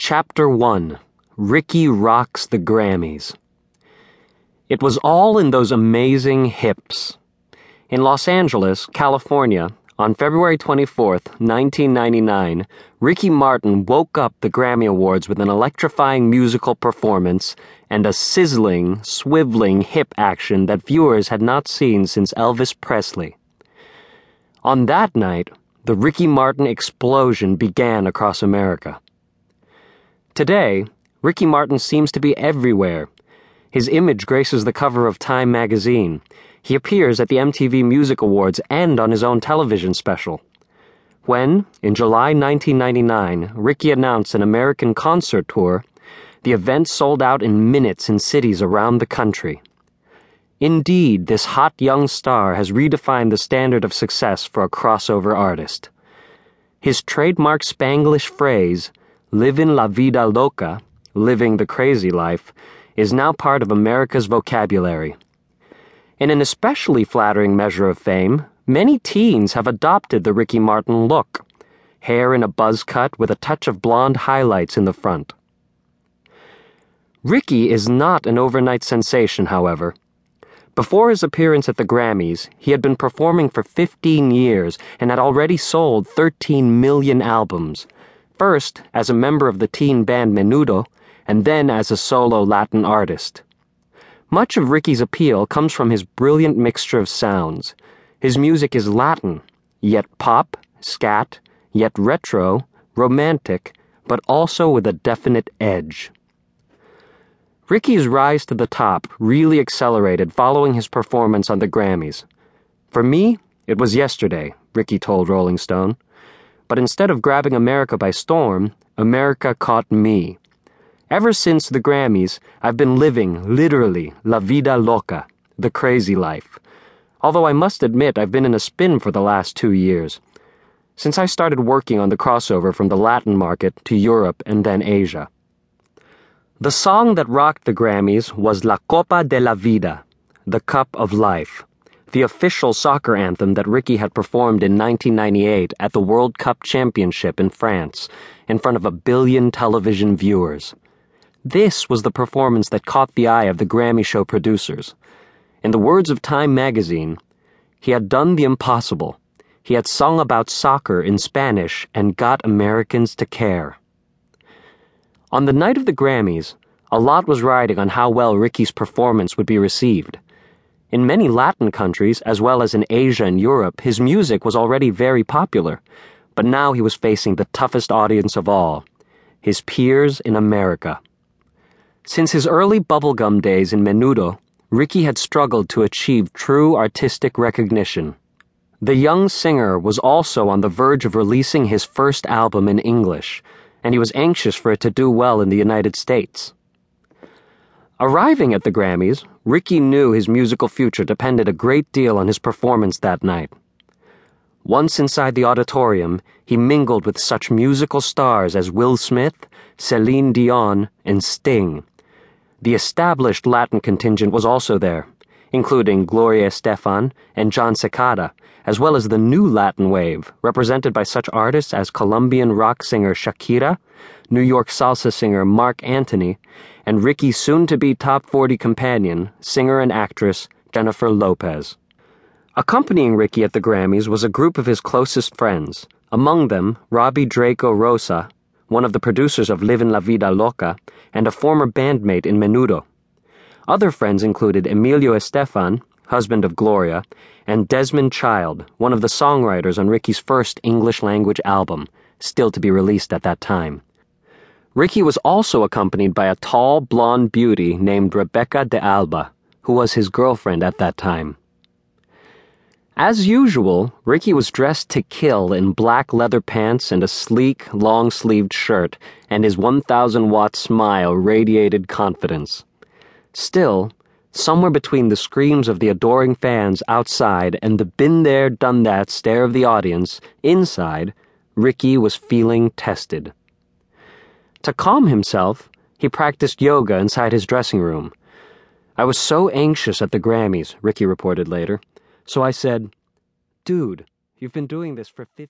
Chapter 1 Ricky Rocks the Grammys. It was all in those amazing hips. In Los Angeles, California, on February 24, 1999, Ricky Martin woke up the Grammy Awards with an electrifying musical performance and a sizzling, swiveling hip action that viewers had not seen since Elvis Presley. On that night, the Ricky Martin explosion began across America. Today, Ricky Martin seems to be everywhere. His image graces the cover of Time magazine. He appears at the MTV Music Awards and on his own television special. When, in July 1999, Ricky announced an American concert tour, the event sold out in minutes in cities around the country. Indeed, this hot young star has redefined the standard of success for a crossover artist. His trademark Spanglish phrase, livin' la vida loca, living the crazy life, is now part of America's vocabulary. In an especially flattering measure of fame, many teens have adopted the Ricky Martin look hair in a buzz cut with a touch of blonde highlights in the front. Ricky is not an overnight sensation, however. Before his appearance at the Grammys, he had been performing for 15 years and had already sold 13 million albums. First as a member of the teen band Menudo, and then as a solo Latin artist. Much of Ricky's appeal comes from his brilliant mixture of sounds. His music is Latin, yet pop, scat, yet retro, romantic, but also with a definite edge. Ricky's rise to the top really accelerated following his performance on the Grammys. For me, it was yesterday, Ricky told Rolling Stone. But instead of grabbing America by storm, America caught me. Ever since the Grammys, I've been living, literally, la vida loca, the crazy life. Although I must admit I've been in a spin for the last two years. Since I started working on the crossover from the Latin market to Europe and then Asia. The song that rocked the Grammys was La Copa de la Vida, The Cup of Life, the official soccer anthem that Ricky had performed in 1998 at the World Cup Championship in France in front of a billion television viewers. This was the performance that caught the eye of the Grammy show producers. In the words of Time magazine, he had done the impossible. He had sung about soccer in Spanish and got Americans to care. On the night of the Grammys, a lot was riding on how well Ricky's performance would be received. In many Latin countries, as well as in Asia and Europe, his music was already very popular, but now he was facing the toughest audience of all his peers in America. Since his early bubblegum days in Menudo, Ricky had struggled to achieve true artistic recognition. The young singer was also on the verge of releasing his first album in English and he was anxious for it to do well in the United States. Arriving at the Grammys, Ricky knew his musical future depended a great deal on his performance that night. Once inside the auditorium, he mingled with such musical stars as Will Smith, Celine Dion, and Sting. The established Latin contingent was also there, including Gloria Estefan and Jon Secada, as well as the new Latin wave, represented by such artists as Colombian rock singer Shakira, New York salsa singer Marc Anthony, and Ricky's soon to be top 40 companion, singer and actress Jennifer Lopez. Accompanying Ricky at the Grammys was a group of his closest friends, among them Robbie Draco Rosa, one of the producers of Livin' La Vida Loca, and a former bandmate in Menudo. Other friends included Emilio Estefan, husband of Gloria, and Desmond Child, one of the songwriters on Ricky's first English language album, still to be released at that time. Ricky was also accompanied by a tall, blonde beauty named Rebecca de Alba, who was his girlfriend at that time. As usual, Ricky was dressed to kill in black leather pants and a sleek, long sleeved shirt, and his 1,000 watt smile radiated confidence. Still, somewhere between the screams of the adoring fans outside and the been there, done that stare of the audience inside, Ricky was feeling tested. To calm himself, he practiced yoga inside his dressing room. I was so anxious at the Grammys, Ricky reported later, so I said, Dude, you've been doing this for 50